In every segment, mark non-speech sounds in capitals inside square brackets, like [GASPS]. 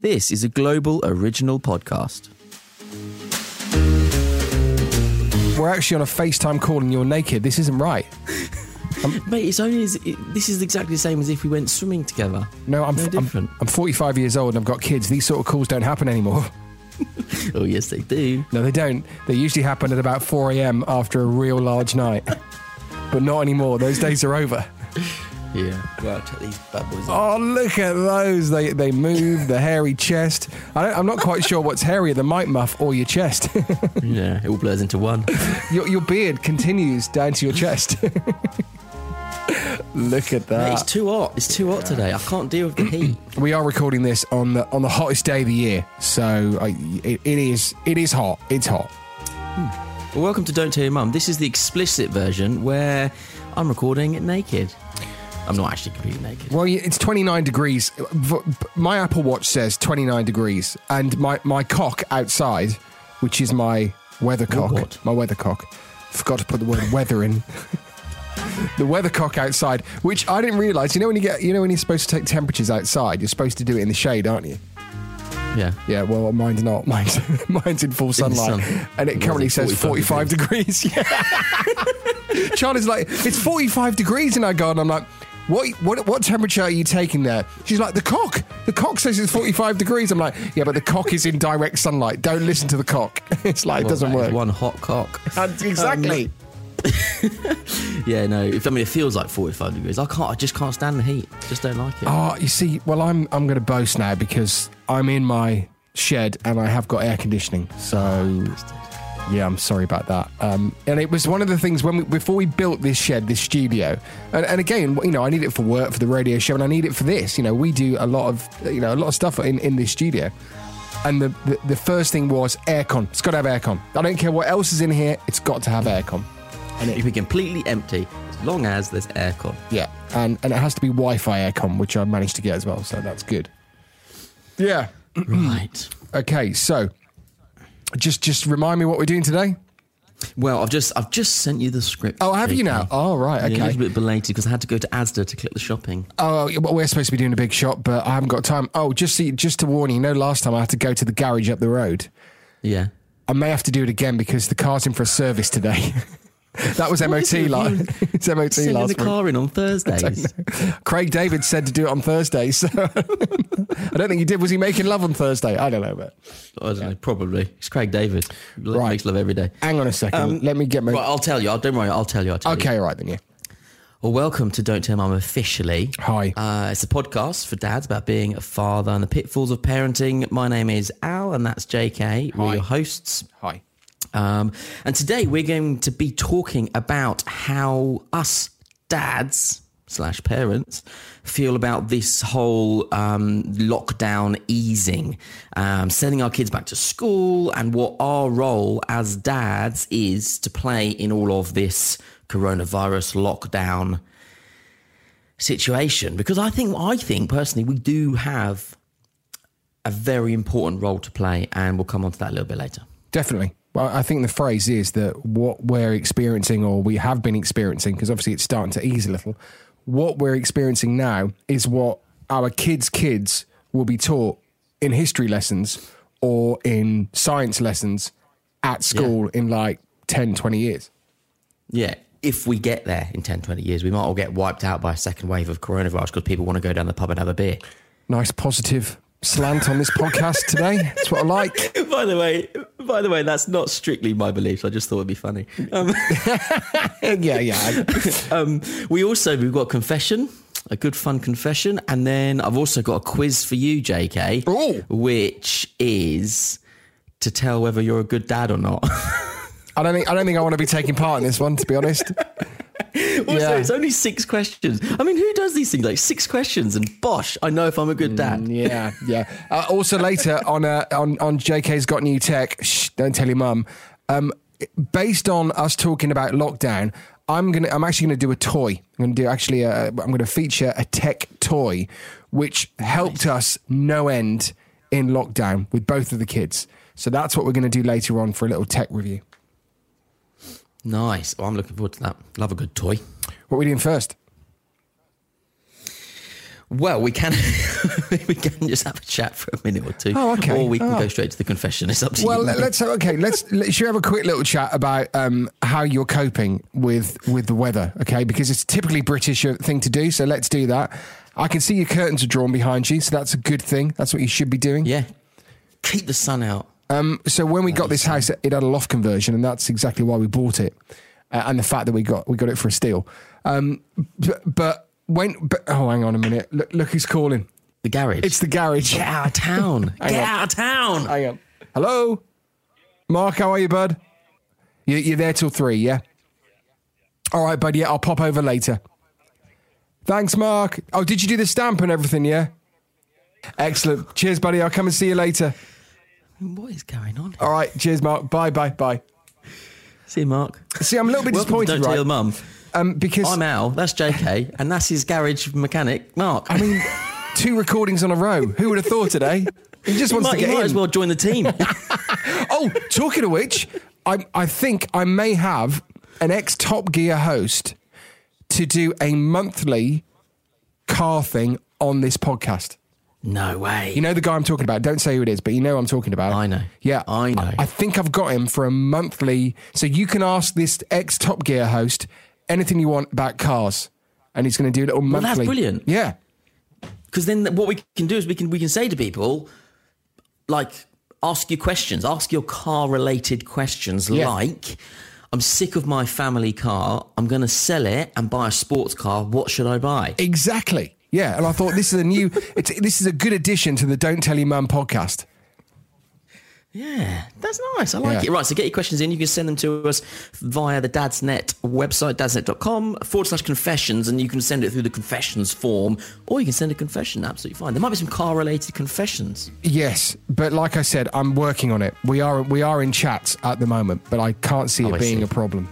This is a global original podcast. We're actually on a FaceTime call and you're naked. This isn't right. [LAUGHS] Um, Mate, it's only as, it, this is exactly the same as if we went swimming together. No, I'm, No I'm, different. I'm 45 years old and I've got kids. These sort of calls don't happen anymore. [LAUGHS] Oh yes, they do. No, they don't. They usually happen at about 4 a.m. after a real large night. [LAUGHS] but not anymore. Those days are over. Yeah. Well, check these bad boys. out. Oh, look at those. They they move, the hairy chest. I don't, I'm not quite sure what's hairier, the mic muff or your chest. [LAUGHS] Yeah, it all blurs into one. [LAUGHS] your, your beard continues down to your chest. [LAUGHS] look at Mate, it's too hot. It's too hot today. I can't deal with the heat. [CLEARS THROAT] We are recording this on the on the hottest day of the year, so I, it, it is it is hot. It's hot. Hmm. Well, welcome to Don't Tell Your Mum. This is the explicit version where I'm recording it naked. I'm not actually completely naked. Well, it's 29 degrees. My Apple Watch says 29 degrees, and my, my cock outside, which is my weathercock, what? my weathercock, forgot to put the word weather in. [LAUGHS] the weathercock outside, which I didn't realise. You know when you get, you know when you're supposed to take temperatures outside, you're supposed to do it in the shade, aren't you? Yeah. Yeah, well, mine's not. [LAUGHS] Mine's, mine's in full sunlight, sun. and it currently says 45 45 degrees. Yeah. [LAUGHS] Charlie's like, it's 45 degrees, in our garden. I'm like, what, what, what temperature are you taking there? She's like, the cock. The cock says it's 45 degrees. I'm like, yeah, but the cock is in direct sunlight. Don't listen to the cock. [LAUGHS] It's like, it doesn't work. One hot cock. Um, exactly. [LAUGHS] Yeah, no. If I mean, it feels like 45 degrees. I can't. I just can't stand the heat. Just don't like it. Oh, you see, well, I'm I'm going to boast now because I'm in my shed and I have got air conditioning. So, ah, yeah, I'm sorry about that. Um, and it was one of the things when we, before we built this shed, this studio, and, and again, you know, I need it for work for the radio show, and I need it for this. You know, we do a lot of you know a lot of stuff in in this studio. And the, the, the first thing was aircon. It's got to have aircon. I don't care what else is in here. It's got to have aircon. And it can be completely empty as long as there's aircon. Yeah, and and it has to be Wi-Fi aircon, which I managed to get as well. So that's good. Yeah. [CLEARS THROAT] Right. Okay, so just just remind me what we're doing today. Well, I've just I've just sent you the script. Oh, have you now? Oh, right. Yeah, a little bit belated because I had to go to Asda to click the shopping. Oh, well, we're supposed to be doing a big shop, but I haven't got time. Oh, just see, just to warn you, you know, last time I had to go to the garage up the road. Yeah. I may have to do it again because the car's in for a service today. [LAUGHS] that was MOT like it's MOT Sending last the week. car in on Thursdays. [LAUGHS] Craig David said to do it on Thursday, so [LAUGHS] I don't think he did. Was he making love on Thursday? I don't know, but I don't know. Probably. It's Craig David. Right. Makes love every day. hang on a second. Um, Let me get my. Right, I'll tell you. I'll, don't worry. I'll tell you. I'll tell you. okay, all right then. Yeah. Well, welcome to Don't Tell Mum officially. Hi. Uh, it's a podcast for dads about being a father and the pitfalls of parenting. My name is Al, and that's JK. We're Hi. your hosts. Hi. Um, and today we're going to be talking about how us dads slash parents feel about this whole um, lockdown easing, um, sending our kids back to school, and what our role as dads is to play in all of this coronavirus lockdown situation. Because I think, I think personally, we do have a very important role to play, and we'll come on to that a little bit later. Definitely. Well, I think the phrase is that what we're experiencing, or we have been experiencing, because obviously it's starting to ease a little. What we're experiencing now is what our kids' kids will be taught in history lessons or in science lessons at school in like 10, 20 years. Yeah, if we get there in 10, 20 years, we might all get wiped out by a second wave of coronavirus because people want to go down the pub and have a beer. Nice positive slant on this podcast today. That's what I like. [LAUGHS] by the way, by the way, that's not strictly my beliefs. I just thought it'd be funny. Um, [LAUGHS] yeah, yeah. [LAUGHS] um, we also we've got confession, a good fun confession, and then I've also got a quiz for you, JK, Ooh. which is to tell whether you're a good dad or not. [LAUGHS] I don't think I don't think I want to be taking part in this one, to be honest. [LAUGHS] Also, Yeah. it's only six questions. I mean, who does these things? Like six questions, and bosh, I know if I'm a good dad. Yeah, [LAUGHS] yeah. Uh, also later on uh, on on JK's got new tech. Shh, don't tell your mum. Um, based on us talking about lockdown, I'm gonna. I'm actually gonna do a toy. I'm gonna do actually. A, I'm gonna feature a tech toy, which helped us no end in lockdown with both of the kids. So that's what we're gonna do later on for a little tech review. Nice. Oh, I'm looking forward to that. Love a good toy. What are we doing first? Well, we can [LAUGHS] we can just have a chat for a minute or two. Oh, okay. Or we can Oh. go straight to the confession. It's up to Well, you. Well, let's okay. Let's let, should we have a quick little chat about um, how you're coping with with the weather, okay? Because it's a typically British uh, thing to do. So let's do that. I can see your curtains are drawn behind you, so that's a good thing. That's what you should be doing. yeah. Keep the sun out. Um, so when we got this house, it had a loft conversion, and that's exactly why we bought it, uh, and the fact that we got we got it for a steal. Um, but, but when but, oh, hang on a minute. Look, look who's calling. The garage. It's the garage. Get out of town. [LAUGHS] Get on. out of town. Hang on. Hello, Mark. How are you, bud? You, you're there till three, yeah? All right, bud. Yeah, I'll pop over later. Thanks, Mark. Oh, did you do the stamp and everything? Yeah. Excellent. Cheers, buddy. I'll come and see you later. What is going on? All right. Cheers, Mark. Bye, bye, bye. See you, Mark. See, I'm a little bit Welcome disappointed, Don't tell your mum. Um, because I'm Al. That's JK, and that's his garage mechanic, Mark. I mean, two recordings on a row. Who would have thought today? He just you wants might, to get might in. as well join the team. [LAUGHS] [LAUGHS] Oh, talking of which, I I think I may have an ex Top Gear host to do a monthly car thing on this podcast. No way. You know the guy I'm talking about. Don't say who it is, but you know who I'm talking about. I know. Yeah, I know. I, think I've got him for a monthly. So you can ask this ex Top Gear host anything you want about cars, and he's going to do a little Well, monthly. that's brilliant. Yeah. Because then what we can do is we can we can say to people, like, ask you questions, ask your car related questions, Yeah. like, I'm sick of my family car. I'm going to sell it and buy a sports car. What should I buy? Exactly. Yeah, and I thought this is a new. It's, this is a good addition to the Don't Tell Your Mum podcast. Yeah, that's nice. I like Yeah. it. Right, so get your questions in. You can send them to us via the Dadsnet website, dadsnet.com forward slash confessions, and you can send it through the confessions form, or you can send a confession. Absolutely fine. There might be some car related confessions. Yes, but like I said, I'm working on it. We are we are in chats at the moment, but I can't see Oh, it I being see. a problem.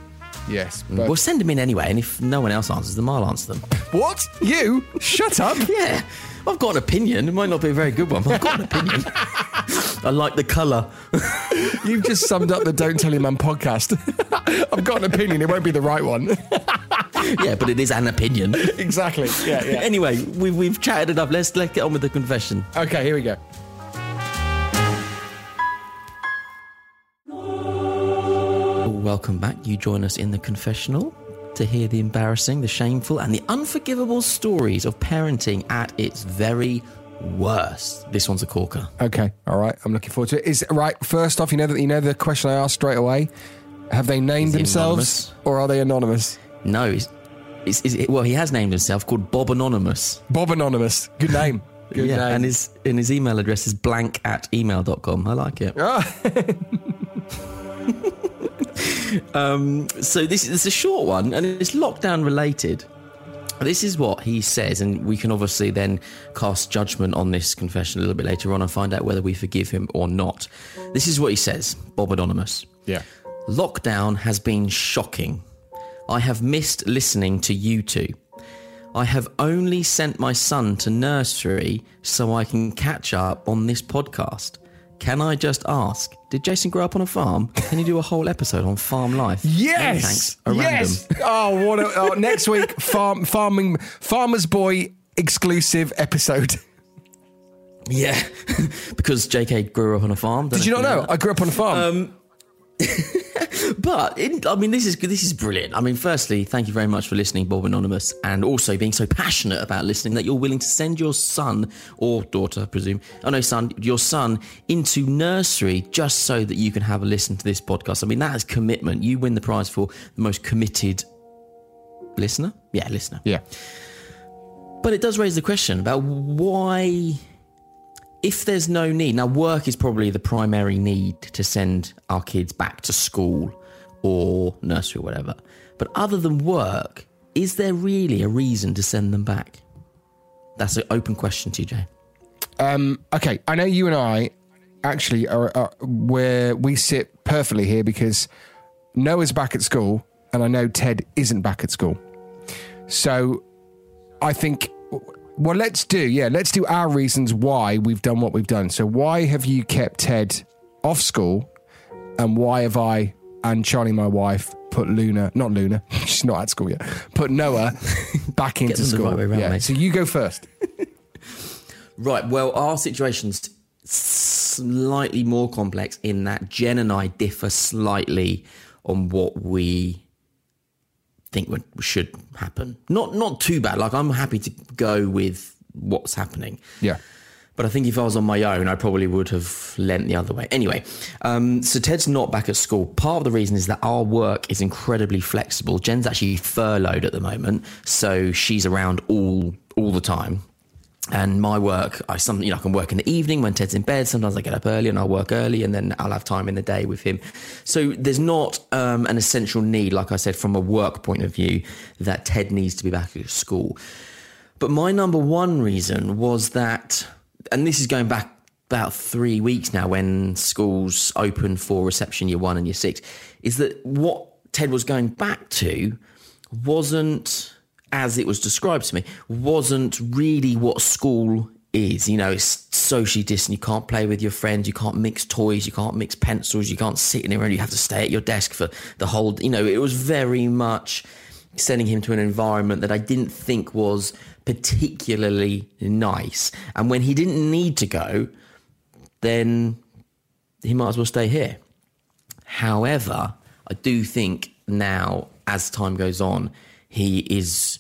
Yes, mm. but We'll send them in anyway, and if no one else answers them, I'll answer them. what? You shut up. [LAUGHS] Yeah, I've got an opinion. It might not be a very good one, but I've got an opinion. I like the colour. [LAUGHS] You've just summed up the Don't Tell Your Mum podcast. [LAUGHS] I've got an opinion. It won't be the right one. yeah, but it is an opinion. exactly. Yeah, yeah. Anyway, we've, we've chatted enough. Let's let's get on with the confession. Okay, here we go. Welcome back. You join us in the confessional to hear the embarrassing, the shameful, and the unforgivable stories of parenting at its very worst. This one's a corker. Okay, all right. I'm looking forward to it. Is right. First off, you know that you know the question I asked straight away. Have they named themselves anonymous? or are they anonymous? No, it's, it's, it's, well, he has named himself called Bob Anonymous. Bob Anonymous. Good name. [LAUGHS] Good yeah, name. and his and his email address is blank at email.com. I like it. Ah. [LAUGHS] um, so this is a short one, and it's lockdown related. This is what he says, and we can obviously then cast judgment on this confession a little bit later on and find out whether we forgive him or not. This is what he says, Bob Anonymous. yeah. Lockdown has been shocking. I have missed listening to you two. I have only sent my son to nursery so I can catch up on this podcast. Can I just ask, did Jason grow up on a farm? Can you do a whole episode on farm life? No Yes. thanks. A yes. Oh, what? A, oh, [LAUGHS] next week, farm farming farmer's boy exclusive episode. Yeah. [LAUGHS] because JK grew up on a farm. Did you not know? that. I grew up on a farm. Um, [LAUGHS] [LAUGHS] But I mean, this is this is brilliant. I mean, firstly, thank you very much for listening, Bob Anonymous, and also being so passionate about listening that you're willing to send your son or daughter, I presume, oh no, son, your son into nursery just so that you can have a listen to this podcast. I mean, that is commitment. You win the prize for the most committed listener. Yeah, listener. yeah. But it does raise the question about why, if there's no need, now work is probably the primary need to send our kids back to school or nursery or whatever. But other than work, is there really a reason to send them back? That's an open question, TJ. Um, okay, I know you and I actually are, are where we sit perfectly here because Noah's back at school, and I know Ted isn't back at school. So I think, well, let's do yeah, let's do our reasons why we've done what we've done. So why have you kept Ted off school, and why have I and Charlie, my wife, put Luna, not Luna, [LAUGHS] she's not at school yet, put Noah [LAUGHS] back into school. right way round, yeah. mate. So you go first. [LAUGHS] Right. Well, our situation's slightly more complex in that Jen and I differ slightly on what we think would, should happen. Not not too bad. Like I'm happy to go with what's happening. Yeah. But I think if I was on my own, I probably would have lent the other way. Anyway, um, so Ted's not back at school. Part of the reason is that our work is incredibly flexible. Jen's actually furloughed at the moment, so she's around all all the time. And my work, I some you know I can work in the evening when Ted's in bed. Sometimes I get up early and I'll work early, and then I'll have time in the day with him. So there's not um, an essential need, like I said, from a work point of view, that Ted needs to be back at school. But my number one reason was that, and this is going back about three weeks now when schools open for reception year one and year six, is that what Ted was going back to wasn't, as it was described to me, wasn't really what school is. You know, it's socially distant. You can't play with your friends. You can't mix toys. You can't mix pencils. You can't sit in a room. You have to stay at your desk for the whole, you know, it was very much sending him to an environment that I didn't think was particularly nice. And when he didn't need to go, then he might as well stay here. However, I do think now, as time goes on, he is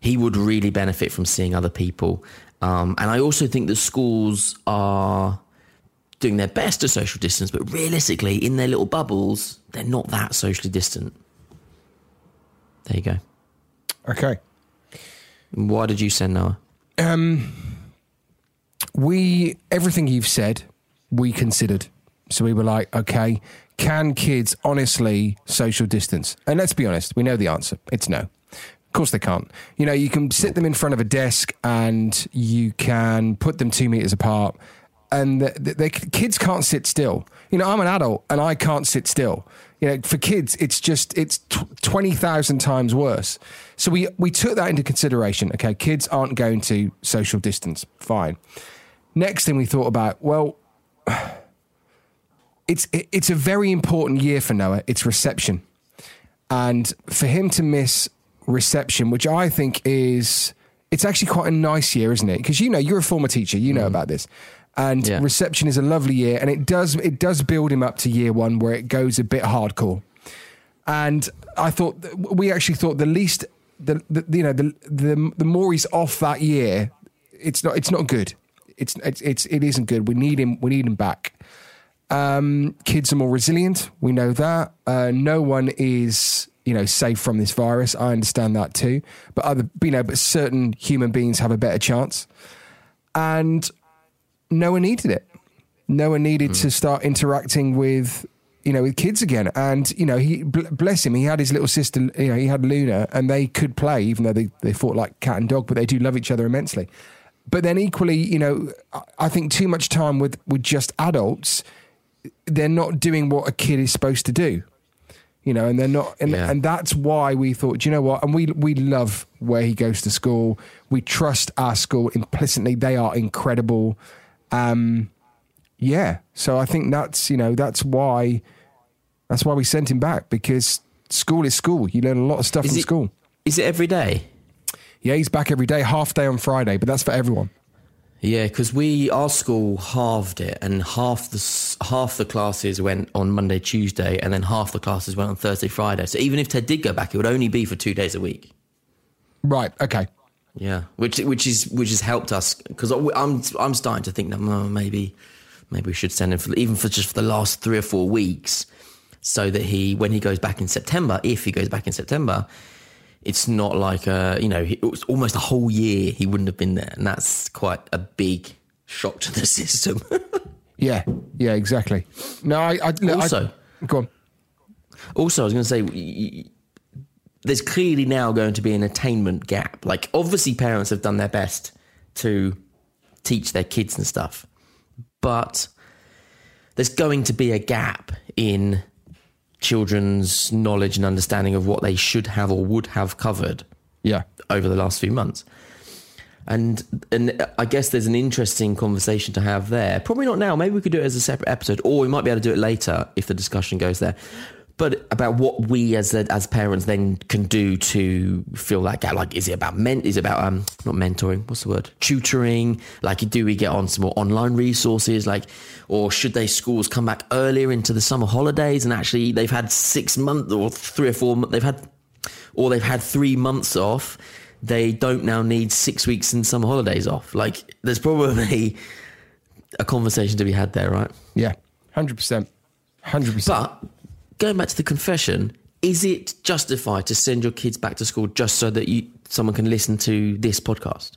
he would really benefit from seeing other people. Um, and I also think that schools are doing their best to social distance, but realistically, in their little bubbles, they're not that socially distant. There you go. Okay. Why did you send Noah? we everything you've said we considered so we were like okay can kids honestly social distance and let's be honest we know the answer it's no of course they can't. You know you can sit them in front of a desk and you can put them two meters apart and the, the, kids can't sit still. You know i'm an adult and i can't sit still. You know for kids it's just it's tw 20,000 times worse. So we we took that into consideration. Okay kids aren't going to social distance. Fine. Next thing we thought about, well, [SIGHS] it's it's a very important year for Noah. It's reception, and for him to miss reception, which I think is it's actually quite a nice year, isn't it? Because you know you're a former teacher, you know about this, and Yeah. reception is a lovely year, and it does it does build him up to year one where it goes a bit hardcore. And I thought we actually thought the least the, the you know the the the more he's off that year, it's not it's not good. It's it's it's it isn't good. We need him. We need him back. Um, kids are more resilient. We know that. Uh, no one is you know safe from this virus. I understand that too. But other you know, but certain human beings have a better chance. And no one needed it. No one needed to hmm. start interacting with you know with kids again. And you know he bless him. He had his little sister. You know he had Luna, and they could play even though they they fought like cat and dog. But they do love each other immensely. But then equally, you know, I- I think too much time with with just adults they're not doing what a kid is supposed to do you know and they're not and, Yeah. and that's why we thought do you know what? And we we love where he goes to school. We trust our school implicitly. They are incredible. Um yeah. So i think that's you know that's why that's why we sent him back because school is school. You learn a lot of stuff Is in it- school. Is it every day? yeah he's back every day half day on friday but that's for everyone Yeah, because we our school halved it, and half the half the classes went on Monday, Tuesday, and then half the classes went on Thursday, Friday. So even if Ted did go back, it would only be for two days a week. right okay Yeah, which which is which has helped us because I'm I'm starting to think that oh, maybe maybe we should send him for even for just for the last three or four weeks, so that he when he goes back in September, if he goes back in September, it's not like a you know it was almost a whole year he wouldn't have been there, and that's quite a big shock to the [LAUGHS] system. yeah yeah exactly no i, I I- Also- go on Also, I was going to say, there's clearly now going to be an attainment gap. Like, obviously, parents have done their best to teach their kids and stuff, but there's going to be a gap in children's knowledge and understanding of what they should have or would have covered Yeah. over the last few months. And and I guess there's an interesting conversation to have there. Probably not now. Maybe we could do it as a separate episode, or we might be able to do it later if the discussion goes there. But about what we as as parents then can do to fill that gap. Like, is it about men? Is it about um not mentoring? What's the word? Tutoring? Like, do we get on some more online resources? Like, or should they schools come back earlier into the summer holidays and actually they've had six months or three or four months they've had or they've had three months off, they don't now need six weeks in summer holidays off. Like, there's probably a conversation to be had there, right? Yeah. 100%. 100%. But going back to the confession, is it justified to send your kids back to school just so that you someone can listen to this podcast?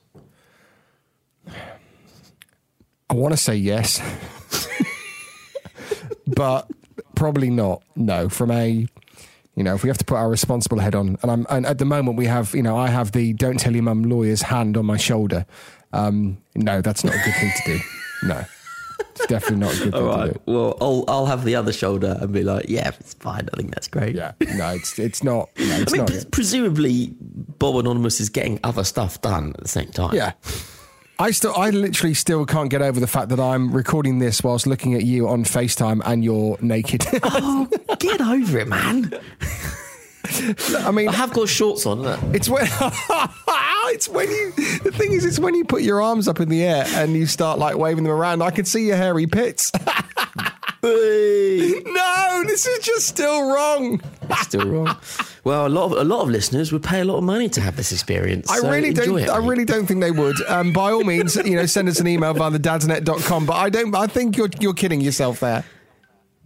I want to say yes, but probably not. No, from a you know, if we have to put our responsible head on, and I'm and at the moment we have, you know, I have the "don't tell your mum" lawyer's hand on my shoulder. Um, no, that's not a good thing to do. No, it's definitely not a good thing All to do. Well, I'll I'll have the other shoulder and be like, yeah, it's fine. I think that's great. Yeah, no, it's it's not. No, it's I mean, not. pres- presumably, Bob Anonymous is getting other stuff done at the same time. Yeah. I still, I literally still can't get over the fact that I'm recording this whilst looking at you on FaceTime and you're naked. Oh, [LAUGHS] get over it, man. I mean, I have got shorts on. It's when [LAUGHS] it's when you the thing is it's when you put your arms up in the air and you start like waving them around. I can see your hairy pits. [LAUGHS] no, this is just still wrong. Still wrong. Well, a lot of a lot of listeners would pay a lot of money to have this experience. I so really don't. It, I mate. really don't think they would. Um, by all means, you know, send us an email via the dadsnet.com. But I don't. I think you're you're kidding yourself there.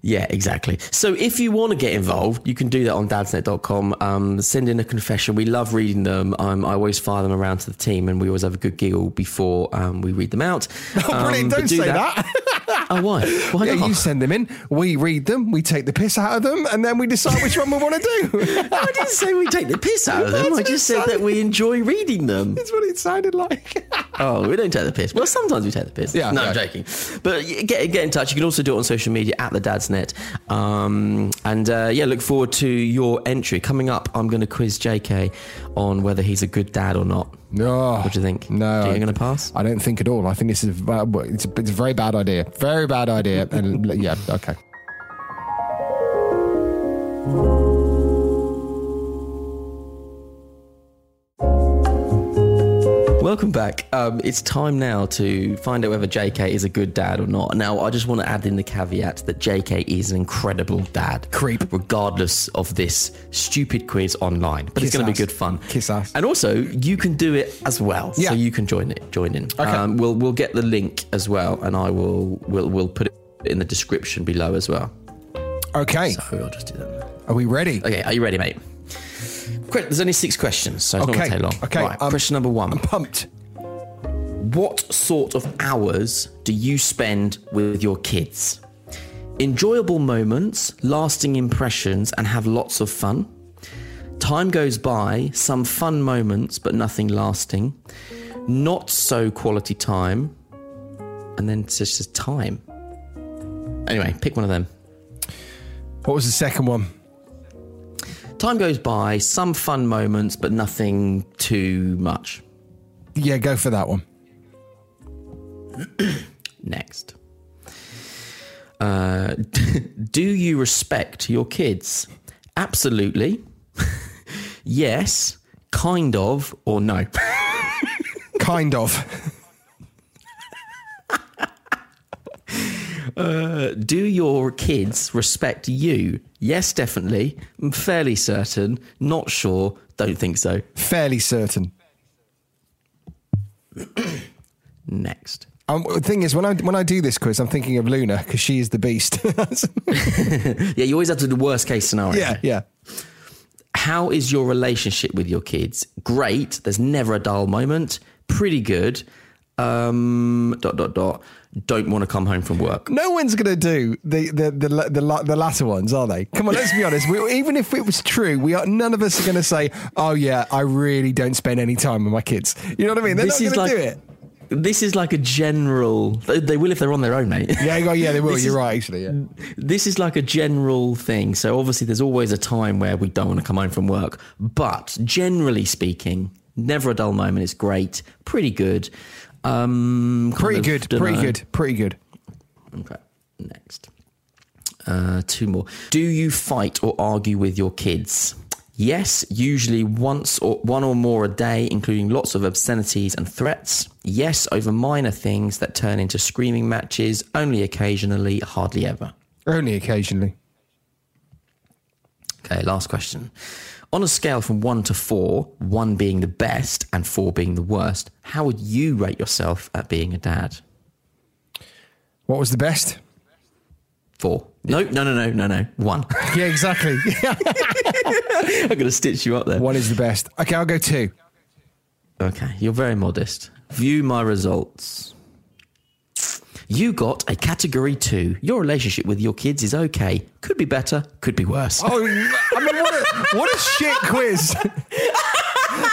Yeah, exactly. So if you want to get involved, you can do that on dadsnet.com. Um, send in a confession. We love reading them. Um, I always fire them around to the team, and we always have a good giggle before um, we read them out. [LAUGHS] Oh, brilliant! Um, Don't do say that. [LAUGHS] Oh, why? Why Yeah, not? you send them in. We read them. We take the piss out of them, and then we decide which one we want to do. [LAUGHS] I didn't say we take the piss out of them. I just said that we enjoy reading them. That's what it sounded like. Oh, we don't take the piss. Well, sometimes we take the piss. Yeah, no, yeah. I'm joking. But get get in touch. You can also do it on social media at the Net. Um, and uh, yeah, look forward to your entry coming up. I'm going to quiz JK on whether he's a good dad or not. No. What do you think? No. Do you going to pass? I don't think at all. I think this is a, it's a, it's a very bad idea. Very bad idea. And [LAUGHS] yeah, okay. Welcome back. Um, it's time now to find out whether JK is a good dad or not. Now, I just want to add in the caveat that JK is an incredible dad. Creep. Regardless of this stupid quiz online. But Kiss it's going to be good fun. Kiss ass. And also, you can do it as well. Yeah. So you can join it. Join in. Um, we'll, we'll get the link as well, and I will we'll, we'll put it in the description below as well. Okay. So I'll just do that. Are we ready? Okay, are you ready, mate? There's only six questions, so it's not Okay, going to take long. okay, Right, um, question number one. I'm pumped. What sort of hours do you spend with your kids? Enjoyable moments, lasting impressions, and have lots of fun. Time goes by, some fun moments, but nothing lasting. Not so quality time. And then it's just time. Anyway, pick one of them. What was the second one? Time goes by, some fun moments, but nothing too much. Yeah, go for that one. [CLEARS THROAT] Next. Uh, [LAUGHS] do you respect your kids? Absolutely. [LAUGHS] yes, kind of, or no. [LAUGHS] Kind of. Do your kids respect you? Yes, definitely. I'm fairly certain. Not sure. Don't think so. Fairly certain. [CLEARS THROAT] Next. Um, the thing is, when I when I do this quiz, I'm thinking of Luna because she is the beast. [LAUGHS] [LAUGHS] Yeah, you always have to do the worst case scenario. yeah, yeah. How is your relationship with your kids? Great. There's never a dull moment. Pretty good. Um, dot dot dot. Don't want to come home from work. No one's going to do the the, the the the the latter ones, are they? Come on, let's be honest. We, even if it was true, we are none of us are going to say, "Oh yeah, I really don't spend any time with my kids." You know what I mean? They're This not is going to like- do it. This is like a general. They, will if they're on their own, mate. Yeah, yeah, they will. [LAUGHS] You're is- right, actually. Yeah. This is like a general thing. So obviously, there's always a time where we don't want to come home from work. But generally speaking, never a dull moment. It's great, pretty good. Um, Pretty good. Pretty good. Pretty good. Okay, next. Uh, two more. Do you fight or argue with your kids? Yes, usually once or one or more a day, including lots of obscenities and threats. Yes, over minor things that turn into screaming matches, only occasionally, hardly ever. Only occasionally. Okay, last question. On a scale from one to four, one being the best and four being the worst, how would you rate yourself at being a dad? What was the best? Four. No, no, no, no, no, no. One. [LAUGHS] Yeah, exactly. [LAUGHS] I'm going to stitch you up there. One is the best. Okay, I'll go two. Okay, you're very modest. View my results. You got a category two. Your relationship with your kids is okay. Could be better, could be worse. Oh, I mean, what a, what a shit quiz. [LAUGHS]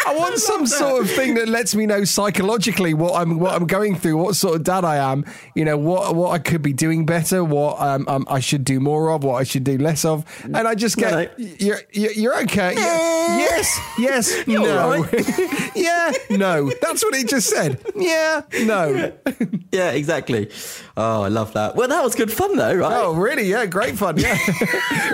[LAUGHS] I want some sort of thing that lets me know psychologically what I'm what I'm going through, what sort of dad I am. You know what what I could be doing better, what um, um, I should do more of, what I should do less of, and I just get No, no. you're you're, you're okay. Yeah, yes, yes, [LAUGHS] You're no, all [LAUGHS] yeah, no. That's what he just said. Yeah, no. Yeah, exactly. Oh, I love that. Well, that was good fun, though, right? Oh, really? Yeah, great fun. Yeah,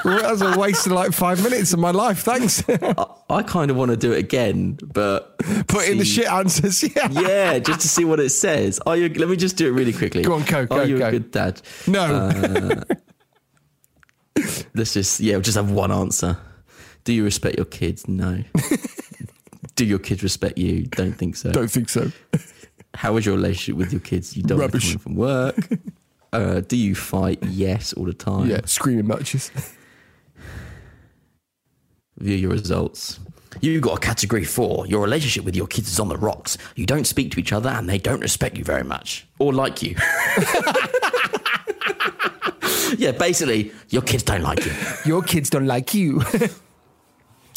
that was a waste of like five minutes of my life. Thanks. I, I kind of want to do it again, but Put in the shit answers. [LAUGHS] Yeah. Yeah, just to see what it says. Are you? Let me just do it really quickly. Go on, go, go, Are you go. a good dad? No. [LAUGHS] Let's just yeah, we'll just have one answer. Do you respect your kids? No. [LAUGHS] Do your kids respect you? Don't think so. Don't think so. How is your relationship with your kids? You don't Rubbish. from work. Uh, do you fight? Yes, all the time. Yeah, screaming matches. View your results. You got a category four. Your relationship with your kids is on the rocks. You don't speak to each other and they don't respect you very much or like you. [LAUGHS] yeah, basically, your kids don't like you. Your kids don't like you. [LAUGHS]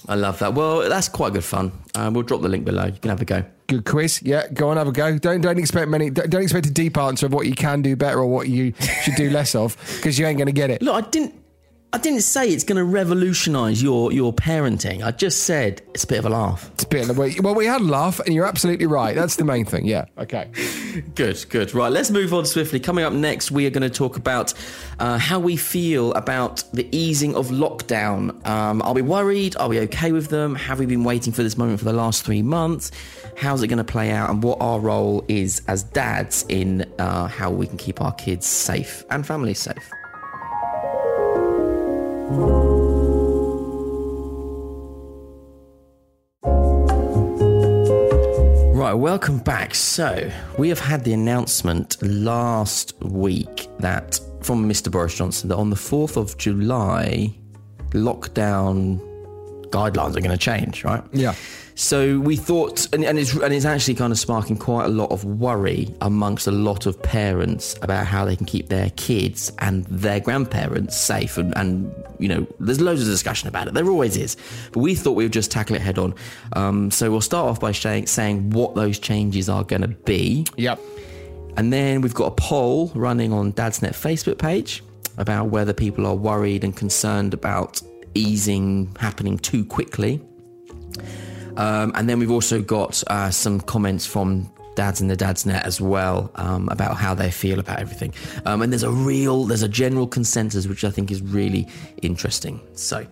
I love that. Well, that's quite good fun. Um, we'll drop the link below. You can have a go. Good quiz. Yeah, go on, have a go. Don't don't expect many. Don't don't expect a deep answer of what you can do better or what you should do less of because you ain't going to get it. Look, I didn't. I didn't say it's going to revolutionise your your parenting. I just said it's a bit of a laugh. It's a bit of way. Well, we had a laugh, and you're absolutely right. That's the main thing. Yeah. Okay. [LAUGHS] Good, good. Right, let's move on swiftly. Coming up next, we are going to talk about uh, how we feel about the easing of lockdown. Um, are we worried? Are we okay with them? Have we been waiting for this moment for the last three months? How's it going to play out? And what our role is as dads in uh, how we can keep our kids safe and families safe. Right, welcome back. So, we have had the announcement last week that from Mr. Boris Johnson that on the 4th of July, lockdown guidelines are going to change, right? Yeah. So we thought, and, and, it's, and it's actually kind of sparking quite a lot of worry amongst a lot of parents about how they can keep their kids and their grandparents safe. And, and you know, there's loads of discussion about it. There always is. But we thought we would just tackle it head on. Um, so we'll start off by saying, saying what those changes are going to be. Yep. And then we've got a poll running on Dadsnet Facebook page about whether people are worried and concerned about easing happening too quickly. Um, and then we've also got uh, some comments from dads in the Dadsnet as well um, about how they feel about everything. Um, and there's a real, there's a general consensus which I think is really interesting. So.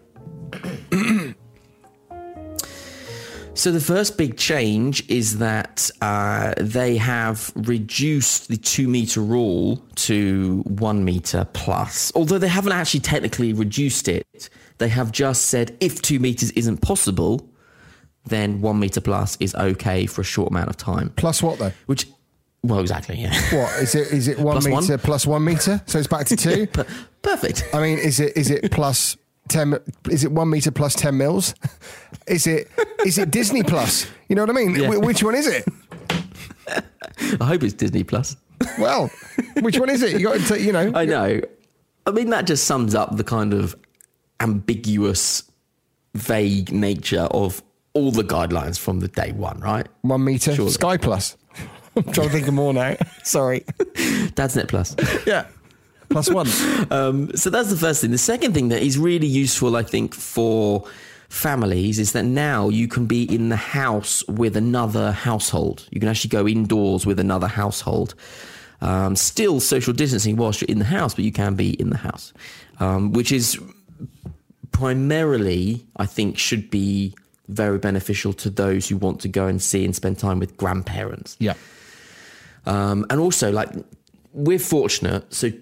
[CLEARS THROAT] So the first big change is that uh, they have reduced the two meter rule to one meter plus. Although they haven't actually technically reduced it, they have just said if two meters isn't possible, then one meter plus is okay for a short amount of time. Plus what though? Which, well, exactly, yeah. What is it? Is it [LAUGHS] one Plus one? meter plus one meter? So it's back to [LAUGHS] two. Per- Perfect. I mean, is it is it plus ten? Is it one meter plus ten mils? [LAUGHS] Is it is it Disney plus? You know what I mean? Yeah. Which one is it? I hope it's Disney Plus. Well, which one is it? You got to, you know. I know. I mean, that just sums up the kind of ambiguous, vague nature of all the guidelines from the day one, right? One meter. Surely. Sky Plus. [LAUGHS] I'm trying to think of more now. [LAUGHS] Sorry. [LAUGHS] Dadsnet Plus. Yeah. Plus one. Um, so that's the first thing. The second thing that is really useful, I think, for families is that now you can be in the house with another household. You can actually go indoors with another household. Um, still social distancing whilst you're in the house, but you can be in the house, um, which is primarily, I think, should be very beneficial to those who want to go and see and spend time with grandparents. Yeah. Um, and also, like, we're fortunate. So, you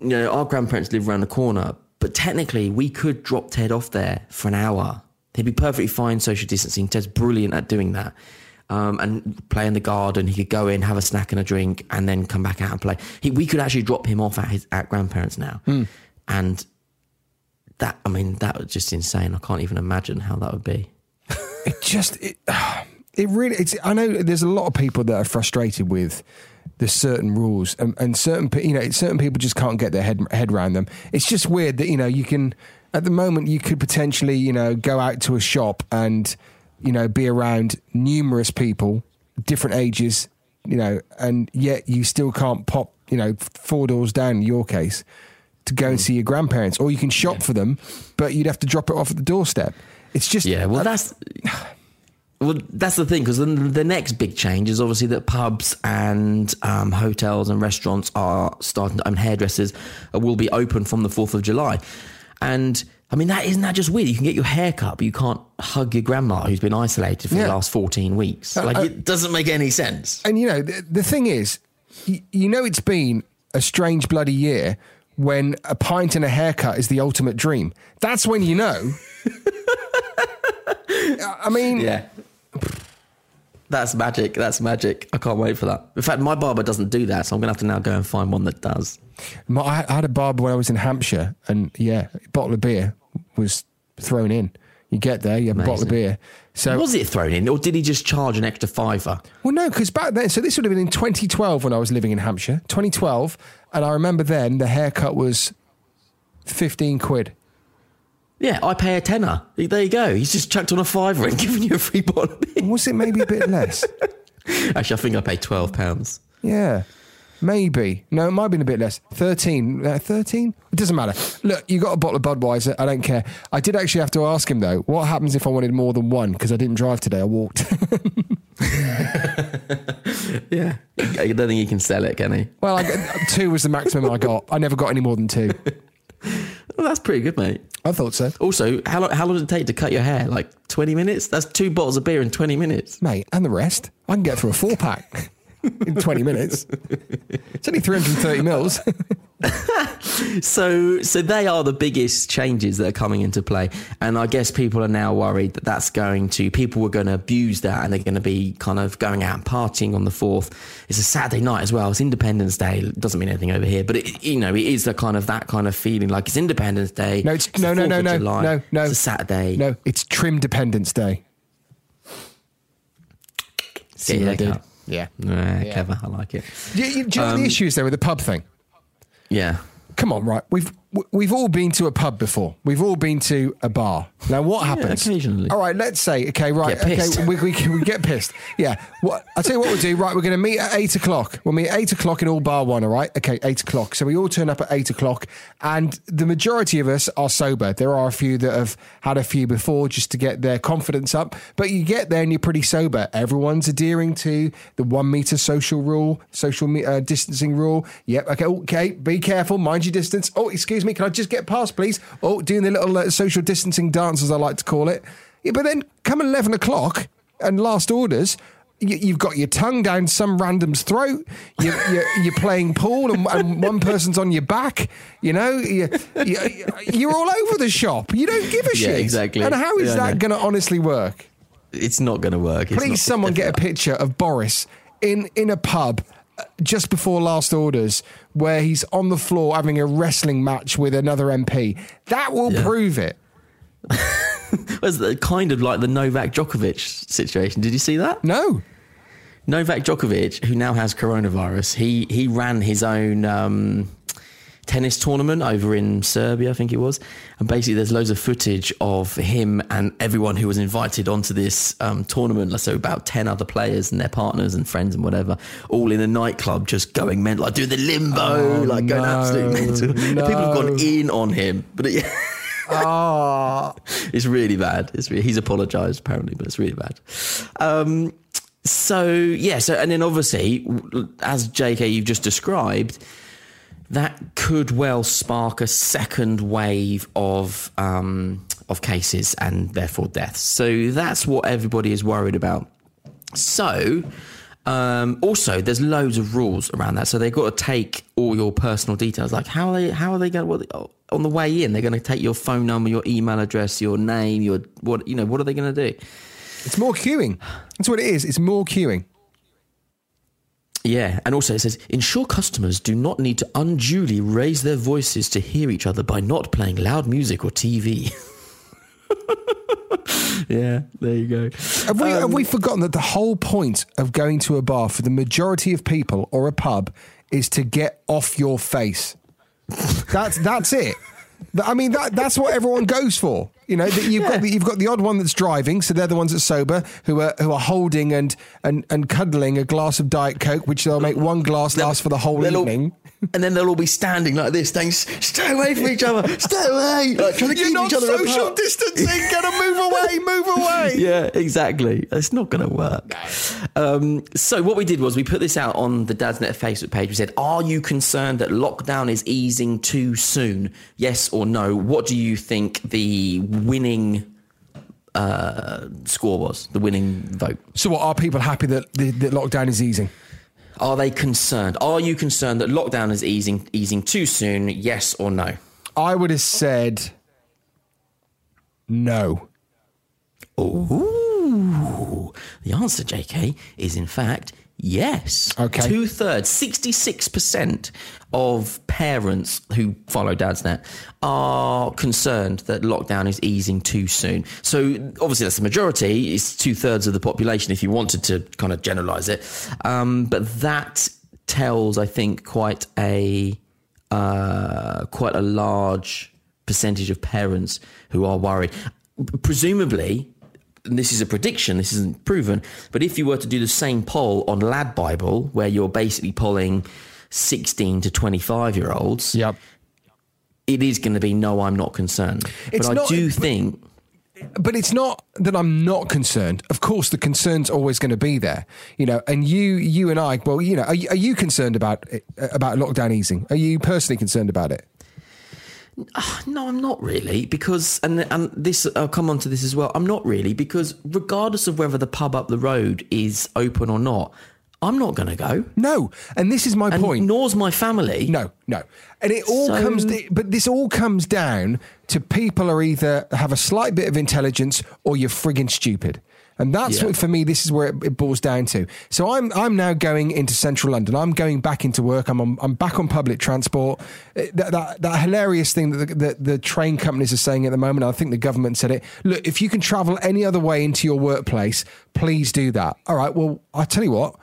know, our grandparents live around the corner, but technically, we could drop Ted off there for an hour. He'd be perfectly fine social distancing. Ted's brilliant at doing that. Um, and play in the garden. He could go in, have a snack and a drink, and then come back out and play. He, we could actually drop him off at his at grandparents now, and that I mean that was just insane. I can't even imagine how that would be. It just it, [SIGHS] it really it's I know there's a lot of people that are frustrated with the certain rules and, and certain you know certain people just can't get their head head around them. It's just weird that you know you can at the moment you could potentially you know go out to a shop and you know be around numerous people different ages you know and yet you still can't pop you know four doors down in your case to go and see your grandparents or you can shop for them but you'd have to drop it off at the doorstep. It's just Yeah, well, that's well, that's the thing because then the next big change is obviously that pubs and um, hotels and restaurants are starting. To, and hairdressers will be open from the fourth of July, and I mean that isn't that just weird? You can get your hair cut, but you can't hug your grandma who's been isolated for Yeah. the last fourteen weeks. Like uh, it doesn't make any sense. And you know, the, the thing is, you, you know, it's been a strange bloody year when a pint and a haircut is the ultimate dream. That's when you know. I mean, Yeah. That's magic. That's magic. I can't wait for that. In fact, my barber doesn't do that, so I'm going to have to now go and find one that does. my, I I had a barber when I was in Hampshire, and yeah, a bottle of beer was thrown in. You get there, you have a bottle of beer. So, Was it thrown in, or did he just charge an extra fiver? well, no, because back then, so this would have been in 2012 when I was living in Hampshire, 2012, and I remember then the haircut was 15 quid. Yeah, I pay a tenner. There you go. He's just chucked on a fiver and [LAUGHS] given you a free bottle of beer. Was it maybe a bit less? [LAUGHS] Actually, I think I paid twelve pounds. Yeah, maybe. No, it might have been a bit less. 13. Uh, 13? It doesn't matter. Look, you got a bottle of Budweiser. I don't care. I did actually have to ask him, though, what happens if I wanted more than one? Because I didn't drive today. I walked. [LAUGHS] Yeah, I don't think he can sell it, can he? well, I got, two was the maximum I got. I never got any more than two. [LAUGHS] Well, that's pretty good, mate. I thought so. Also, how long, how long does it take to cut your hair? Like twenty minutes? That's two bottles of beer in twenty minutes. Mate, and the rest. I can get through a four pack in 20 minutes. It's only 330 mils. [LAUGHS] So, so they are the biggest changes that are coming into play, and I guess people are now worried that that's going to people were going to abuse that, and they're going to be kind of going out and partying on the fourth. It's a Saturday night as well. It's Independence Day. It doesn't mean anything over here, but it, you know, it is a kind of that kind of feeling like it's Independence Day. No, it's, the no, no, no, no, July, no, no. It's a Saturday. No, it's Trim Dependence Day. Your what I hair did? cut. Yeah. Nah, clever. I like it. Do you, do you know Um, the issues there with the pub thing? Yeah. Come on, right? We've we've all been to a pub before. We've all been to a bar. Now, what happens? occasionally. All right, let's say, okay, right, okay, we, we, we get pissed. Yeah. What I'll tell you what we'll do. Right, we're going to meet at eight o'clock. We'll meet at eight o'clock in All Bar One. All right, okay, eight o'clock. So we all turn up at eight o'clock, and the majority of us are sober. There are a few that have had a few before just to get their confidence up, but you get there and you're pretty sober. Everyone's adhering to the one meter social rule, social me- uh, distancing rule. Yep. Okay. Okay. Be careful. Mind your distance. Oh, excuse me. Can I just get past, please? Oh, doing the little uh, social distancing dance, as I like to call it. Yeah, but then come 11 o'clock and last orders, you, you've got your tongue down some random's throat. You, you're playing pool and, and one person's on your back. You know, you, you're all over the shop. You don't give a Yeah, shit. exactly. And how is Yeah, that going to honestly work? It's not going to work. Please, not- someone get a picture of Boris in in a pub uh, just before last orders, where he's on the floor having a wrestling match with another MP. That will prove it. [LAUGHS] It was kind of like the Novak Djokovic situation. Did you see that? No, Novak Djokovic, who now has coronavirus, he he ran his own um, tennis tournament over in Serbia, I think it was, and basically there's loads of footage of him and everyone who was invited onto this um, tournament. So about ten other players and their partners and friends and whatever, all in a nightclub, just going mental, like doing the limbo, Oh, like going no, absolutely mental. And People have gone in on him, but it, [LAUGHS] Ah, it's really bad. It's re he's apologised apparently, but it's really bad. Um, so yeah, so and then obviously, as JK you've just described, that could well spark a second wave of um, of cases and therefore deaths. So that's what everybody is worried about. So. Um, also, there's loads of rules around that, so they've got to take all your personal details. Like how are they? How are they going? What, on the way in, they're going to take your phone number, your email address, your name, your what? You know, what are they going to do? it's more queuing. That's what it is. It's more queuing. Yeah, and also it says ensure customers do not need to unduly raise their voices to hear each other by not playing loud music or TV. [LAUGHS] yeah, there you go. Have we, Um, have we forgotten that the whole point of going to a bar for the majority of people or a pub is to get off your face? [LAUGHS] That's that's it. I mean, that, that's what everyone goes for. You know, that you've got the, you've got the odd one that's driving, so they're the ones that's sober who are who are holding and and, and cuddling a glass of diet coke, which they'll make one glass last for the whole They'll all- evening. [LAUGHS] and then they'll all be standing like this, saying, "Stay away from each other, stay away!" [LAUGHS] Like trying to You're keep not each other social apart. distancing. Gotta move away, move away. [LAUGHS] Yeah, exactly. It's not going to work. Um, so what we did was we put this out on the Dadsnet Facebook page. We said, "Are you concerned that lockdown is easing too soon? Yes or no? What do you think the winning uh, score was? The winning vote? So, what are people happy that the, lockdown is easing? Are they concerned? Are you concerned that lockdown is easing easing too soon? Yes or no? I would have said no. Ooh. The answer, JK, is in fact yes. Okay. Two thirds, 66% of parents who follow Dadsnet are concerned that lockdown is easing too soon. So obviously that's the majority. It's two thirds of the population if you wanted to kind of generalize it. Um, but that tells, I think, quite a uh, quite a large percentage of parents who are worried. Presumably, this is a prediction, this isn't proven, but if you were to do the same poll on Lad Bible, where you're basically polling 16 to 25 year olds, Yep. it is going to be no, I'm not concerned. It's but I not- do but- think. But it's not that I'm not concerned. Of course, the concern's always going to be there, you know. And you, you and I, well, you know, are, you- are you concerned about eh, about lockdown easing? Are you personally concerned about it? Ah, no, I'm not really because, and and this I'll come on to this as well. I'm not really because regardless of whether the pub up the road is open or not, I'm not going to go. No. And this is my And point. Nor's my family. No, no. And it all So- comes, but this all comes down to people are either have a slight bit of intelligence or you're frigging stupid. And that's Yeah. what, for me, this is where it, it boils down to. So I'm, I'm now going into central London. I'm going back into work. I'm, on, I'm back on public transport. Uh, That, that, that hilarious thing that the, the, the train companies are saying at the moment, I think the government said it. Look, if you can travel any other way into your workplace, please do that. All right. Well, I tell you what,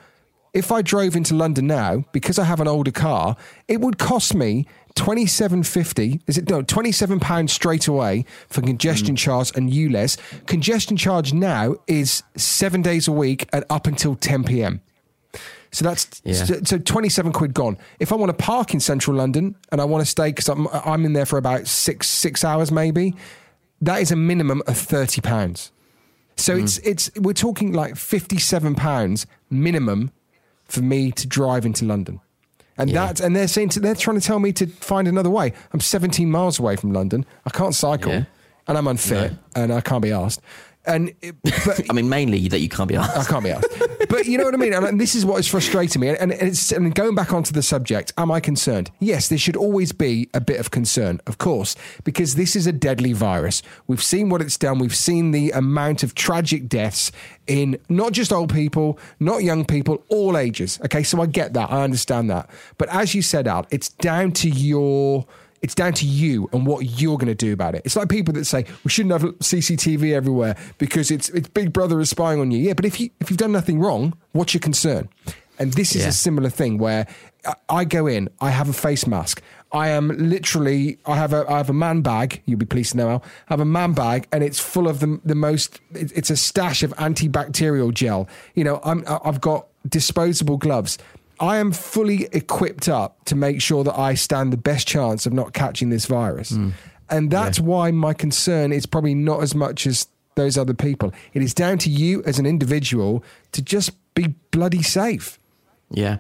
if I drove into London now, because I have an older car, it would cost me twenty seven fifty. Is it no twenty seven pounds straight away for congestion Mm. charge and ULEZ? Congestion charge now is seven days a week and up until ten PM. So that's Yeah. so, so twenty seven quid gone. If I want to park in central London and I want to stay because I'm I'm in there for about six six hours maybe, that is a minimum of thirty pounds. So Mm. it's it's we're talking like fifty seven pounds minimum for me to drive into London. And Yeah. that and they're saying to, they're trying to tell me to find another way. I'm 17 miles away from London. I can't cycle Yeah. and I'm unfit and I can't be asked. And it, but [LAUGHS] I mean, mainly that you can't be asked. I can't be asked. But you know what I mean? And, and this is what is frustrating me. And, and it's and going back onto the subject, am I concerned? Yes, there should always be a bit of concern, of course, because this is a deadly virus. We've seen what it's done. We've seen the amount of tragic deaths in not just old people, not young people, all ages. Okay, so I get that. I understand that. But as you said, Al, it's down to your It's down to you and what you're going to do about it. It's like people that say we shouldn't have CCTV everywhere because it's it's Big Brother is spying on you. Yeah, but if you if you've done nothing wrong, what's your concern? And this is Yeah. a similar thing where I- go in, I have a face mask. I am literally, I have a, I have a man bag. You'll be pleased to know, Al. I have a man bag, and it's full of the the most. It's a stash of antibacterial gel. You know, I'm I've got disposable gloves. I am fully equipped up to make sure that I stand the best chance of not catching this virus, mm. and that's why my concern is probably not as much as those other people. It is down to you as an individual to just be bloody safe. Yeah.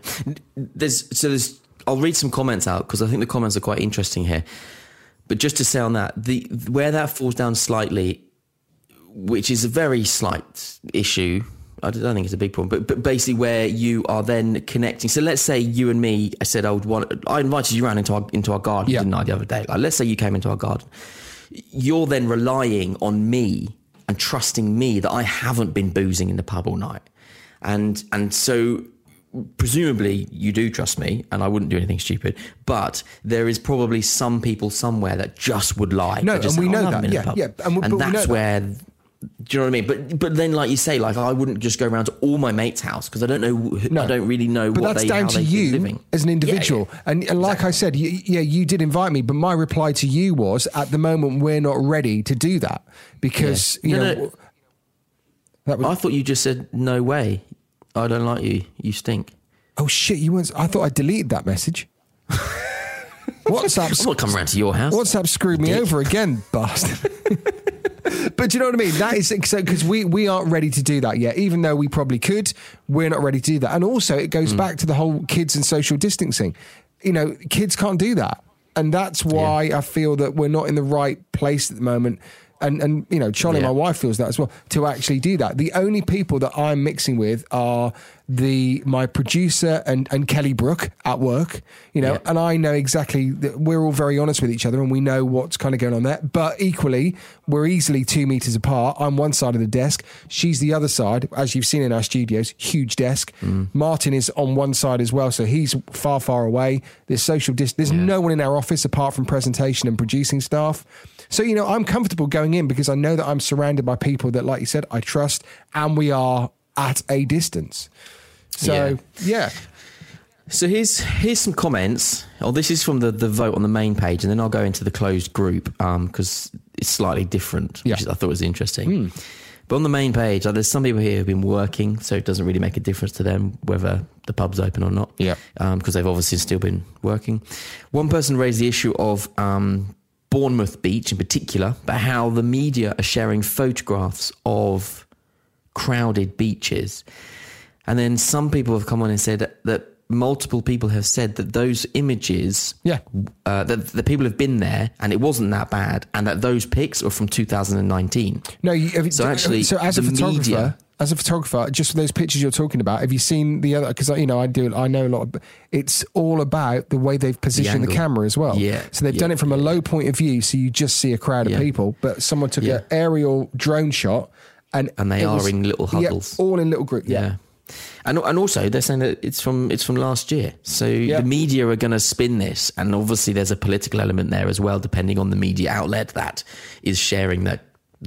There's so there's I'll read some comments out because I think the comments are quite interesting here. But just to say on that, the where that falls down slightly, which is a very slight issue. I don't think it's a big problem, but, but basically where you are then connecting. So let's say you and me, I said I would want, I invited you around into our into our garden, Yeah. didn't I, the other day? Like, let's say you came into our garden. You're then relying on me and trusting me that I haven't been boozing in the pub all night, and and so presumably you do trust me and I wouldn't do anything stupid, but there is probably some people somewhere that just would lie. No, and we say, "Oh, know haven't that. Yeah, yeah, and we- and we that's that. Do you know what I mean? But but then, like you say, like I wouldn't just go around to all my mates' house because I don't know. No. I don't really know But what that's they down to you as an individual. yeah. And, and like I said, you, yeah, you did invite me, but my reply to you was, at the moment, we're not ready to do that because Yeah. you No, know no. that was. I thought you just said no way. I don't like you. You stink. oh shit! You weren't. I thought I deleted that message. [LAUGHS] I'm WhatsApp. not coming around to your house. WhatsApp screwed me Dick. over again, bastard. [LAUGHS] but do you know what I mean? That is because we we aren't ready to do that yet. Even though we probably could, we're not ready to do that. And also, it goes hmm. back to the whole kids and social distancing. You know, kids can't do that, and that's why I feel that we're not in the right place at the moment. And and you know, Charlie, Yeah. my wife, feels that as well. To actually do that, the only people that I'm mixing with are the my producer and and Kelly Brook at work. You know, Yeah. and I know exactly that we're all very honest with each other and we know what's kind of going on there. But equally, we're easily two meters apart. I'm one side of the desk, she's the other side, as you've seen in our studios, huge desk. Mm. Martin is on one side as well, so he's far, far away. There's social dis. There's no one in our office apart from presentation and producing staff. So you know, I'm comfortable going in because I know that I'm surrounded by people that, like you said, I trust, and we are at a distance. So yeah. So here's here's some comments. Oh, this is from the, the vote on the main page, and then I'll go into the closed group um, because it's slightly different, which Yeah. I thought was interesting. Hmm. But on the main page, like, there's some people here who've been working, so it doesn't really make a difference to them whether the pub's open or not. Yeah. Um, because they've obviously still been working. One person raised the issue of um, Bournemouth Beach in particular, but how the media are sharing photographs of crowded beaches. And then some people have come on and said that, multiple people have said that those images, Yeah. uh, that the people have been there and it wasn't that bad, and that those pics are from 2019. No, you, have, So actually, so as a photographer, media- as a photographer, just for those pictures you're talking about, have you seen the other? Because you know, I do, I know a lot. Of, it's all about the way they've positioned the, angle. camera as well. Yeah, So they've yeah, done it from a low point of view, so you just see a crowd Yeah. of people. But someone took Yeah. an aerial drone shot, and And they are in little yeah, huddles. all in little groups. Yeah. And, and also they're saying that it's from it's from last year. So Yeah. the media are going to spin this, and obviously there's a political element there as well, depending on the media outlet that is sharing that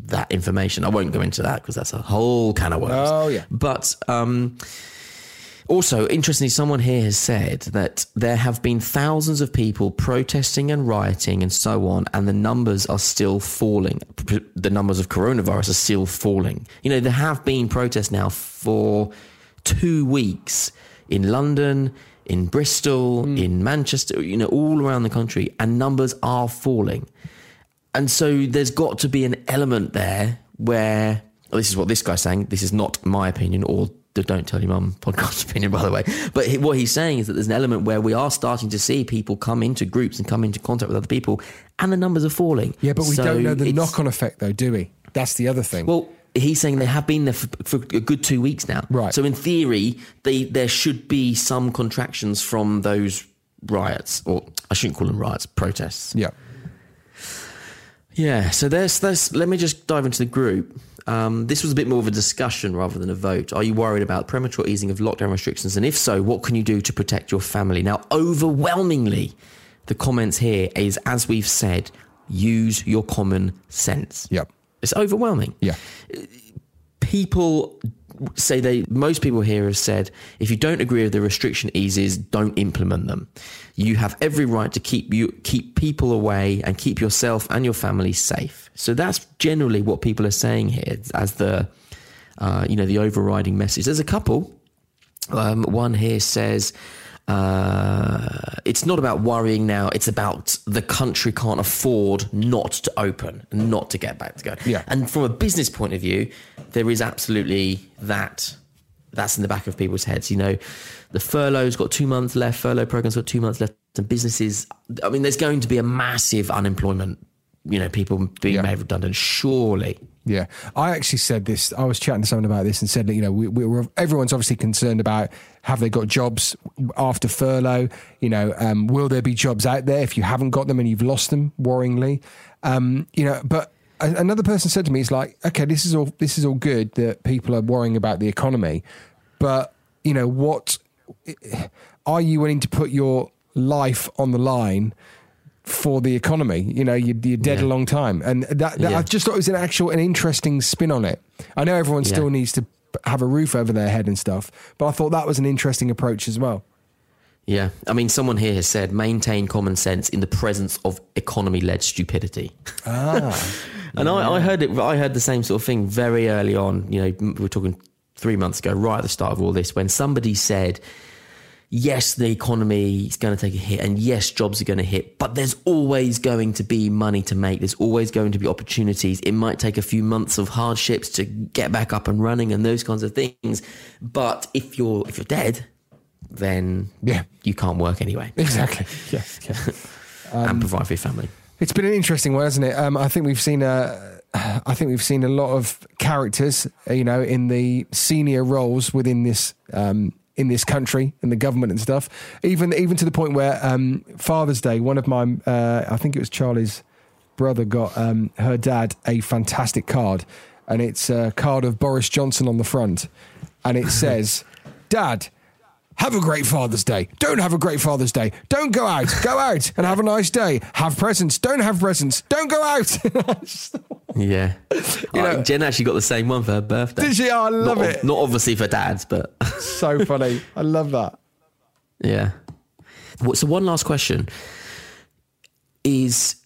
that information. I won't go into that because that's a whole can of worms. Oh, yeah. But um, also, interestingly, someone here has said that there have been thousands of people protesting and rioting and so on, and the numbers are still falling. The numbers of coronavirus are still falling. You know, there have been protests now for two weeks in London, in Bristol, hmm. in Manchester, you know, all around the country, and numbers are falling. And so there's got to be an element there where well, this is what this guy's saying. This is not my opinion or the Don't Tell Your Mum podcast [LAUGHS] opinion, by the way. But he, what he's saying is that there's an element where we are starting to see people come into groups and come into contact with other people, and the numbers are falling. Yeah, but we So don't know the knock-on effect, though, do we? That's the other thing. Well, he's saying they have been there for, for a good two weeks now. Right. So in theory, they there should be some contractions from those riots, or I shouldn't call them riots, protests. yeah. Yeah, so there's, there's let me just dive into the group. Um, this was a bit more of a discussion rather than a vote. Are you worried about premature easing of lockdown restrictions? And if so, what can you do to protect your family? Now, overwhelmingly, the comments here is, as we've said, use your common sense. Yep. It's overwhelming. Yeah. People say they, most people here have said, if you don't agree with the restriction eases, don't implement them. You have every right to keep you, keep people away and keep yourself and your family safe. So that's generally what people are saying here as the, uh, you know, the overriding message. There's a couple. Um, one here says, uh, it's not about worrying now. It's about the country can't afford not to open, not to get back to go. Yeah. And from a business point of view, there is absolutely that. That's in the back of people's heads. You know, the furlough's got two months left. Furlough program's got two months left. And businesses, I mean, there's going to be a massive unemployment. You know, people being Yeah. made redundant. Surely. Yeah, I actually said this. I was chatting to someone about this and said that you know we, we were everyone's obviously concerned about have they got jobs after furlough? You know, um, will there be jobs out there if you haven't got them and you've lost them? Worryingly, um, you know. But another person said to me, "It's like okay, this is all this is all good that people are worrying about the economy, but you know what? Are you willing to put your life on the line?" For the economy. You know, you're, you're dead Yeah. a long time, and that, that Yeah. I just thought it was an actual, an interesting spin on it. I know everyone Yeah. still needs to have a roof over their head and stuff, but I thought that was an interesting approach as well. Yeah. I mean, someone here has said maintain common sense in the presence of economy led stupidity. Ah, [LAUGHS] And I, I heard it. I heard the same sort of thing very early on. You know, we're talking three months ago, right at the start of all this, when somebody said, "Yes, the economy is going to take a hit, and yes, jobs are going to hit, but there's always going to be money to make. There's always going to be opportunities. It might take a few months of hardships to get back up and running, and those kinds of things. But if you're if you're dead, then Yeah. you can't work anyway [LAUGHS] exactly. yeah, yeah. [LAUGHS] and provide for your family." It's been an interesting one, hasn't it? Um, I think we've seen a, I think we've seen a lot of characters, you know, in the senior roles within this um, in this country and the government and stuff. Even even to the point where um, Father's Day, one of my, uh, I think it was Charlie's brother, got um, her dad a fantastic card, and it's a card of Boris Johnson on the front, and it [LAUGHS] says, "Dad." Have a great Father's Day. Don't have a great Father's Day. Don't go out. Go out and have a nice day. Have presents. Don't have presents. Don't go out. [LAUGHS] Yeah. You know- Jen actually got the same one for her birthday. Did she? Oh, I love not, it. Not obviously for dads, but [LAUGHS] so funny. I love that. yeah. So one last question is: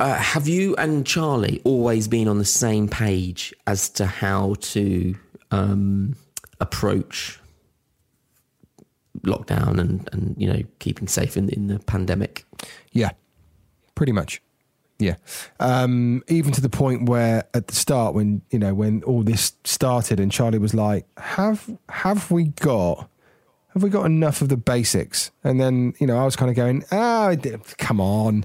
uh, Have you and Charlie always been on the same page as to how to um, approach lockdown and, and you know keeping safe in, in the pandemic? Yeah, pretty much. Yeah. Um, even to the point where at the start, when you know when all this started, and Charlie was like, "Have have we got?" Have we got enough of the basics? And then, you know, I was kind of going, ah, come on.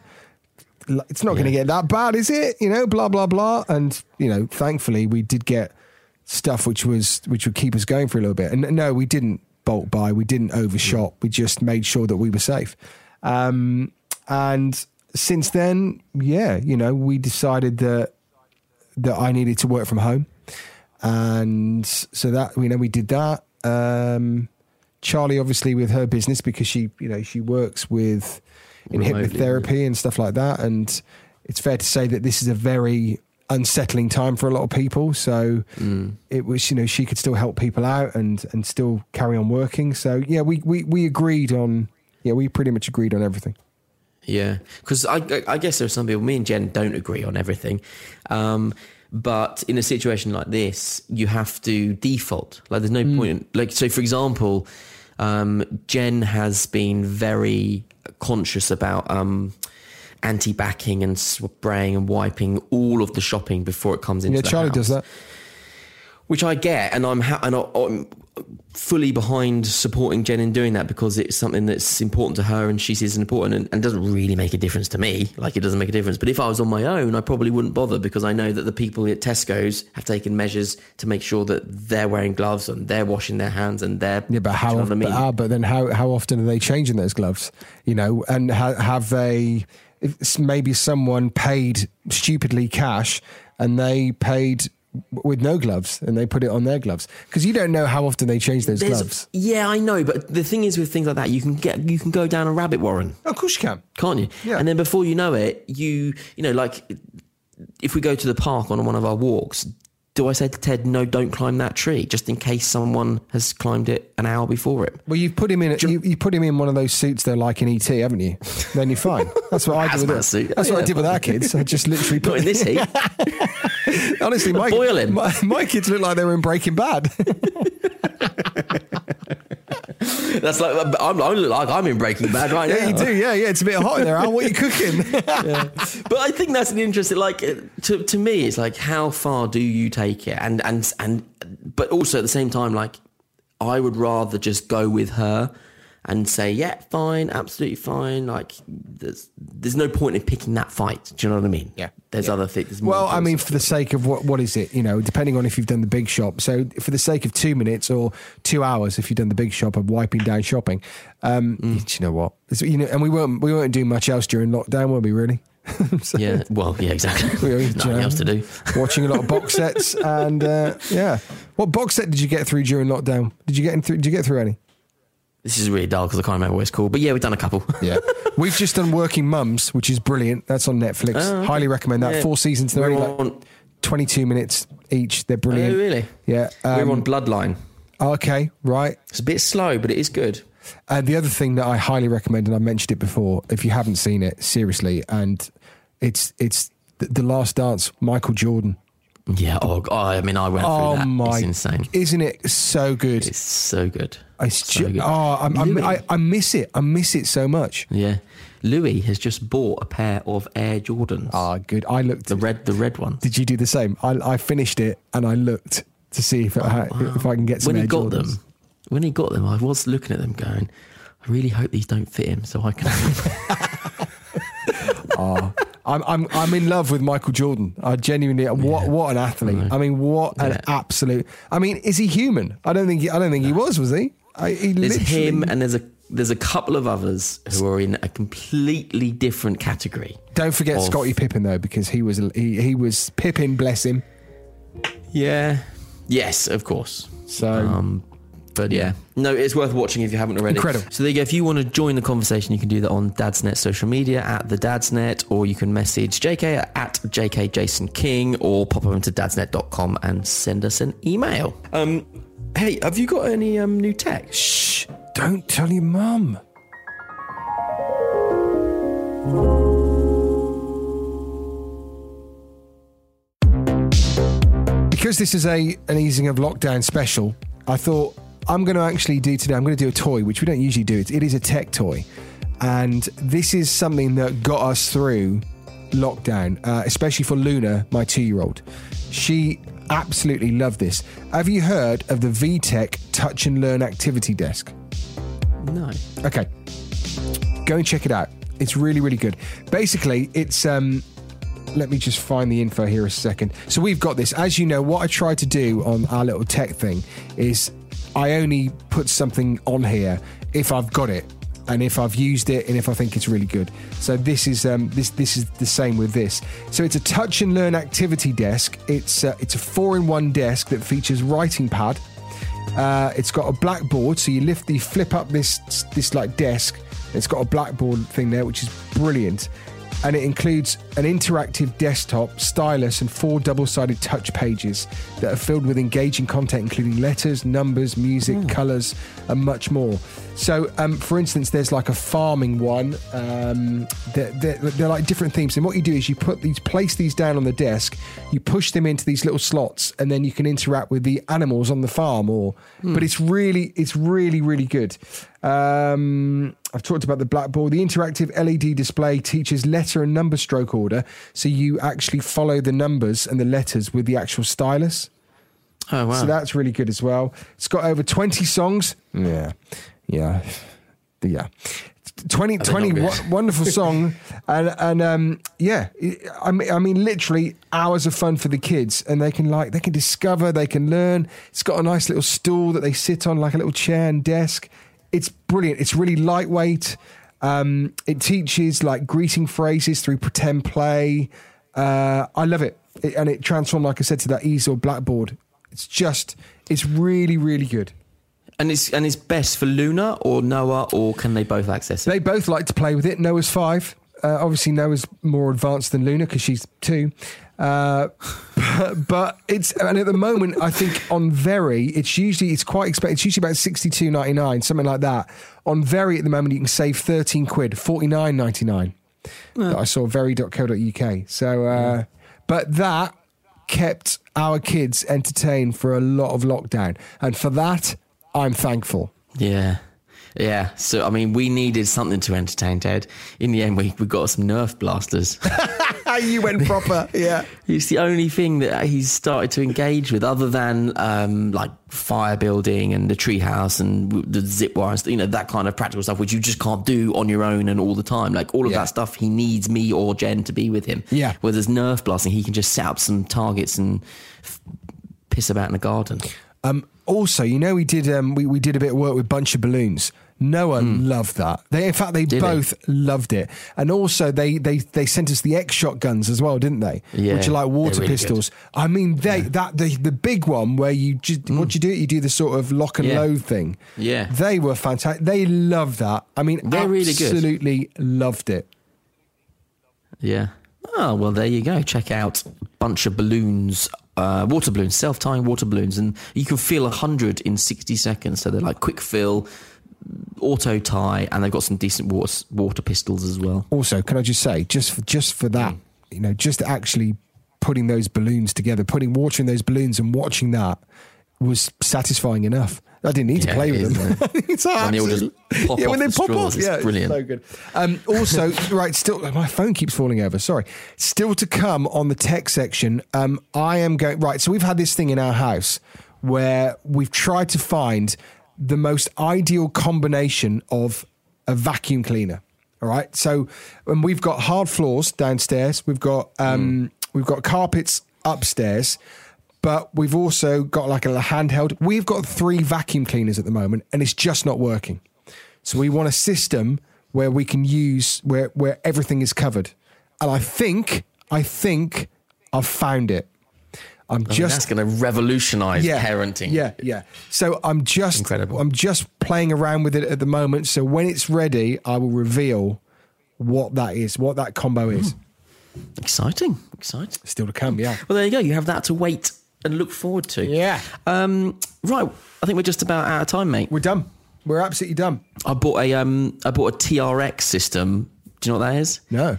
It's not going to get that bad, is it? You know, blah, blah, blah. And, you know, thankfully we did get stuff which was, which would keep us going for a little bit. And no, we didn't bolt by. We didn't overshot. We just made sure that we were safe. Um, and since then, yeah, you know, we decided that, that I needed to work from home. And so that, you know, we did that. Um, Charlie, obviously, with her business because she, you know, she works with in Remotely, hypnotherapy and stuff like that. And it's fair to say that this is a very unsettling time for a lot of people. So it was, you know, she could still help people out and and still carry on working. So yeah, we we we agreed on, yeah, we pretty much agreed on everything. Yeah, because I, I- I guess there are some people. Me and Jen don't agree on everything, um, but in a situation like this, you have to default. Like, there's no point. Like, so for example, um, Jen has been very conscious about um, anti-backing and spraying and wiping all of the shopping before it comes into Yeah, the Charlie house does that. which I get, and I'm ha- and I'm fully behind supporting Jen in doing that because it's something that's important to her and she sees it important and, and doesn't really make a difference to me. Like it doesn't make a difference. But if I was on my own, I probably wouldn't bother because I know that the people at Tesco's have taken measures to make sure that they're wearing gloves and they're washing their hands and they're. Yeah, but how? you know I mean? but, ah, but then how how often are they changing those gloves? You know, and ha- have they? If maybe someone paid stupidly cash, and they paid with no gloves and they put it on their gloves because you don't know how often they change those There's- gloves. Yeah, I know, but the thing is with things like that, you can get you can go down a rabbit warren. Of course you can. can't you? Yeah. And then before you know it, you you know, like if we go to the park on one of our walks, do I say to Ted, no, don't climb that tree, just in case someone has climbed it an hour before it? Well, you've put him in. You, you put him in one of those suits they're like in ET, haven't you? Then you're fine. [LAUGHS] That's what I did with that suit. That's what I did with our kids. I just literally Not put in this heat. [LAUGHS] Honestly, my, my my kids look like they were in Breaking Bad. [LAUGHS] That's like I'm, I look like I'm in Breaking Bad right yeah, now. you do. Yeah, yeah. It's a bit hot in there. Al. What are you cooking? [LAUGHS] But I think that's an interesting. Like to to me, it's like how far do you take it, and and and, but also at the same time, like I would rather just go with her and say, yeah, fine, absolutely fine. Like there's there's no point in picking that fight. Do you know what I mean? Yeah. There's Yeah. other things. there's more Well, I mean, for the sake of what what is it? You know, depending on if you've done the big shop. So, for the sake of two minutes or two hours, if you've done the big shop of wiping down shopping, um, Mm. you know what? It's- you know, and we weren't we weren't doing much else during lockdown, were we? Really? [LAUGHS] So- yeah. Well, yeah, exactly. [LAUGHS] We were, do you Nothing know, else to do. Watching a lot of box sets [LAUGHS] and uh, yeah. What box set did you get through during lockdown? Did you get in through? Did you get through any? This is really dull because I can't remember what it's called. But yeah, we've done a couple. Yeah, [LAUGHS] we've just done Working Mums, which is brilliant. That's on Netflix. Oh, okay. Highly recommend that. Yeah. Four seasons. They're We're only like on- twenty-two minutes each. They're brilliant. Oh, really? Yeah. We're um, on Bloodline. Okay, right. It's a bit slow, but it is good. And the other thing that I highly recommend, and I mentioned it before, if you haven't seen it, seriously, and it's it's the, the Last Dance, Michael Jordan. Yeah. Oh, God, I mean, I went through Oh that. my! It's insane. Isn't it so good? It's so good. It's so ju- good. oh, I'm, I'm, I, I miss it. I miss it so much. Yeah. Louis has just bought a pair of Air Jordans. Ah, good. I looked. the red, the red ones. Did you do the same? I, I finished it and I looked to see if it, ha- if I can get some. when he got Jordans. them, when he got them, I was looking at them, going, I really hope these don't fit him, so I can. [LAUGHS] [LAUGHS] I'm, I'm I'm in love with Michael Jordan. I genuinely what what an athlete. I mean, what an Yeah. absolute. I mean, is he human? I don't think he, I don't think he was. Was he? I, he there's literally- him, and there's a there's a couple of others who are in a completely different category. Don't forget of- Scottie Pippen though, because he was he, he was Pippen, bless him. Yeah. Yes, of course. So Um, but yeah, no, it's worth watching if you haven't already. Incredible. So there you go. If you want to join the conversation, you can do that on Dadsnet social media at the Dadsnet, or you can message JK at JK Jason King, or pop over to dadsnet.com and send us an email. Um, hey, have you got any um, new tech? shh, don't tell your mum. Because this is a an easing of lockdown special, I thought I'm going to actually do today. I'm going to do a toy, which we don't usually do. It, it is a tech toy, and this is something that got us through lockdown, uh, especially for Luna, my two-year-old. She absolutely loved this. Have you heard of the VTech Touch and Learn Activity Desk? No. Okay. Go and check it out. It's really, really good. Basically, it's um let me just find the info here a second. So we've got this. As you know, what I try to do on our little tech thing is I only put something on here if I've got it and if I've used it and if I think it's really good. So this is um, this this is the same with this. So it's a touch and learn activity desk. It's uh, it's a four in one desk that features writing pad, uh, it's got a blackboard, so you lift the flip up this this like desk. It's got a blackboard thing there, which is brilliant, and it includes an interactive desktop, stylus, and four double-sided touch pages that are filled with engaging content, including letters, numbers, music, hmm. colours, and much more. So, um, for instance, there's like a farming one. Um, they're, they're, they're like different themes, and what you do is you put these, place these down on the desk, you push them into these little slots, and then you can interact with the animals on the farm. Or, but it's really, it's really, really good. Um, I've talked about the blackboard. The interactive LED display teaches letter and number stroke order, so you actually follow the numbers and the letters with the actual stylus. Oh wow. So that's really good as well. It's got over 20 songs. Yeah. Yeah. Yeah. 20, 20 not wonderful song. [LAUGHS] And, and um, yeah, I mean, I mean, literally hours of fun for the kids. And they can like, they can discover, they can learn. It's got a nice little stool that they sit on, like a little chair and desk. It's brilliant. It's really lightweight. Um, it teaches like greeting phrases through pretend play. Uh, I love it. it, and it transformed, like I said, to that easel blackboard. It's just, it's really, really good. And it's and it's best for Luna or Noah, or can they both access it? They both like to play with it. Noah's five. Uh, obviously, Noah's more advanced than Luna because she's two. Uh, but, but it's and at the moment, I think on Very, it's usually it's quite expensive. It's usually about sixty two ninety nine, something like that. On Very, at the moment, you can save thirteen quid, forty nine ninety nine. That I saw very.co.uk. So, uh, but that kept our kids entertained for a lot of lockdown, and for that, I'm thankful. Yeah. Yeah. So I mean we needed something to entertain Ted. In the end we, we got some Nerf blasters. [LAUGHS] you went proper, yeah. it's the only thing that he's started to engage with other than um, like fire building and the treehouse and the zip wires, you know, that kind of practical stuff which you just can't do on your own and all the time. Like all of Yeah. that stuff he needs me or Jen to be with him. Yeah. Where there's Nerf blasting, he can just set up some targets and f- piss about in the garden. Um, also, you know, we did um, we, we did a bit of work with bunch of balloons. No Noah loved that. They, in fact, they. Did both loved it, and also they they they sent us the X-Shot guns as well, didn't they? Yeah, which are like water really pistols. I mean, they that the the big one where you just what you do? You do the sort of lock and. Yeah. load thing. Yeah. they were fantastic. They loved that. I mean, really good. absolutely loved it. Yeah. Oh, well, there you go. Check out Bunch of Balloons, uh, water balloons, self tying water balloons. And you can fill 100 in 60 seconds. So they're like quick fill, auto tie, and they've got some decent water, water pistols as well. Also, can I just say, just for, just for that, Hmm. you know, just actually putting those balloons together, putting water in those balloons, and watching that was satisfying enough. I didn't need to Yeah, play it with is, them. [LAUGHS] it's When they all just pop yeah, off when they the pop off, straws, it's yeah, brilliant. so good. Um, also, [LAUGHS] right, still, my phone keeps falling over. Sorry. Still to come on the tech section. Um, I am going right. So we've had this thing in our house where we've tried to find the most ideal combination of a vacuum cleaner. All right. So, and we've got hard floors downstairs. We've got um, we've got carpets upstairs, but we've also got like a handheld. We've got three vacuum cleaners at the moment, and it's just not working. So we want a system where we can use where where everything is covered. And I think I think I've found it. I'm I mean, just that's going to revolutionise yeah, parenting. Yeah, yeah. So I'm just Incredible. I'm just playing around with it at the moment. So when it's ready, I will reveal what that is, what that combo is. Hmm. Exciting. Exciting. Still to come, yeah. Well, there you go. You have that to wait and look forward to. Yeah. Um, right. I think we're just about out of time, mate. We're done. We're absolutely done. I bought a um, I bought a TRX system. Do you know what that is? No.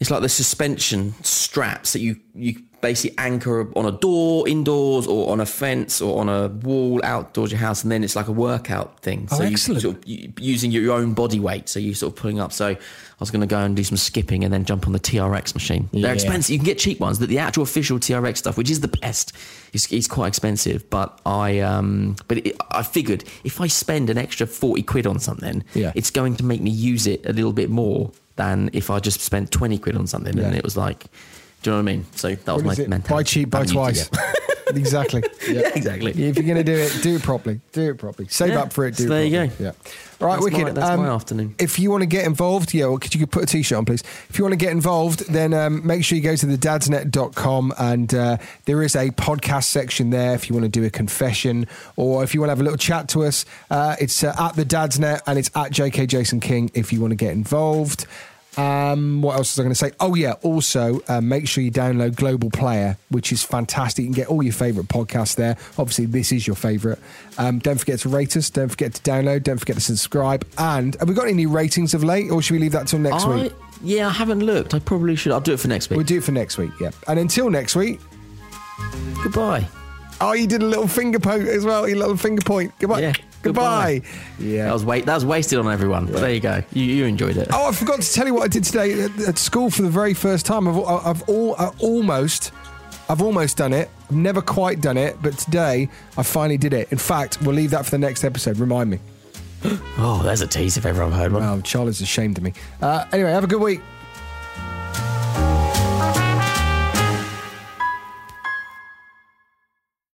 It's like the suspension straps that you you basically anchor on a door indoors or on a fence or on a wall outdoors your house, and then it's like a workout thing. Oh, so excellent. sort of using your own body weight, so you're sort of pulling up. So I was going to go and do some skipping and then jump on the TRX machine. They're expensive. You can get cheap ones. That the actual official TRX stuff, which is the best, is, is quite expensive. But I um, but it, I figured if I spend an extra forty quid on something, Yeah. it's going to make me use it a little bit more than if I just spent 20 quid on something and it was like, do you know what I mean? So that was my it? mentality. Buy cheap, buy twice. [LAUGHS] [LAUGHS] exactly. yeah, exactly. If you're going to do it, do it properly. Do it properly. Save Yeah, up for it. Do so it there you properly. go. Yeah. All right, That's wicked. my- that's my afternoon. If you want to get involved, yeah, well, could you put a t-shirt on, please? If you want to get involved, then um, make sure you go to the dadsnet.com and uh, there is a podcast section there if you want to do a confession or if you want to have a little chat to us. Uh, it's uh, at the dadsnet and it's at JK Jason King if you want to get involved. Um, what else was I going to say? Oh yeah, also uh, make sure you download Global Player, which is fantastic. You can get all your favourite podcasts there. Obviously, this is your favourite. Um, don't forget to rate us. Don't forget to download. Don't forget to subscribe. And have we got any new ratings of late, or should we leave that till next I, week? yeah, I haven't looked. I probably should. I'll do it for next week. We'll do it for next week. Yeah. And until next week. Goodbye. Oh, you did a little finger poke as well. You little finger point. Goodbye. Yeah. Goodbye. That Yeah. was wait. That was wasted on everyone. But there you go. You, you enjoyed it. Oh, I forgot to tell you what I did today at, at school for the very first time. I've, I've all, I almost, I've almost done it. I've never quite done it, but today I finally did it. In fact, we'll leave that for the next episode. Remind me. [GASPS] Oh, there's a tease if ever I've heard one. Wow, Charlie's ashamed of me. Uh, anyway, have a good week.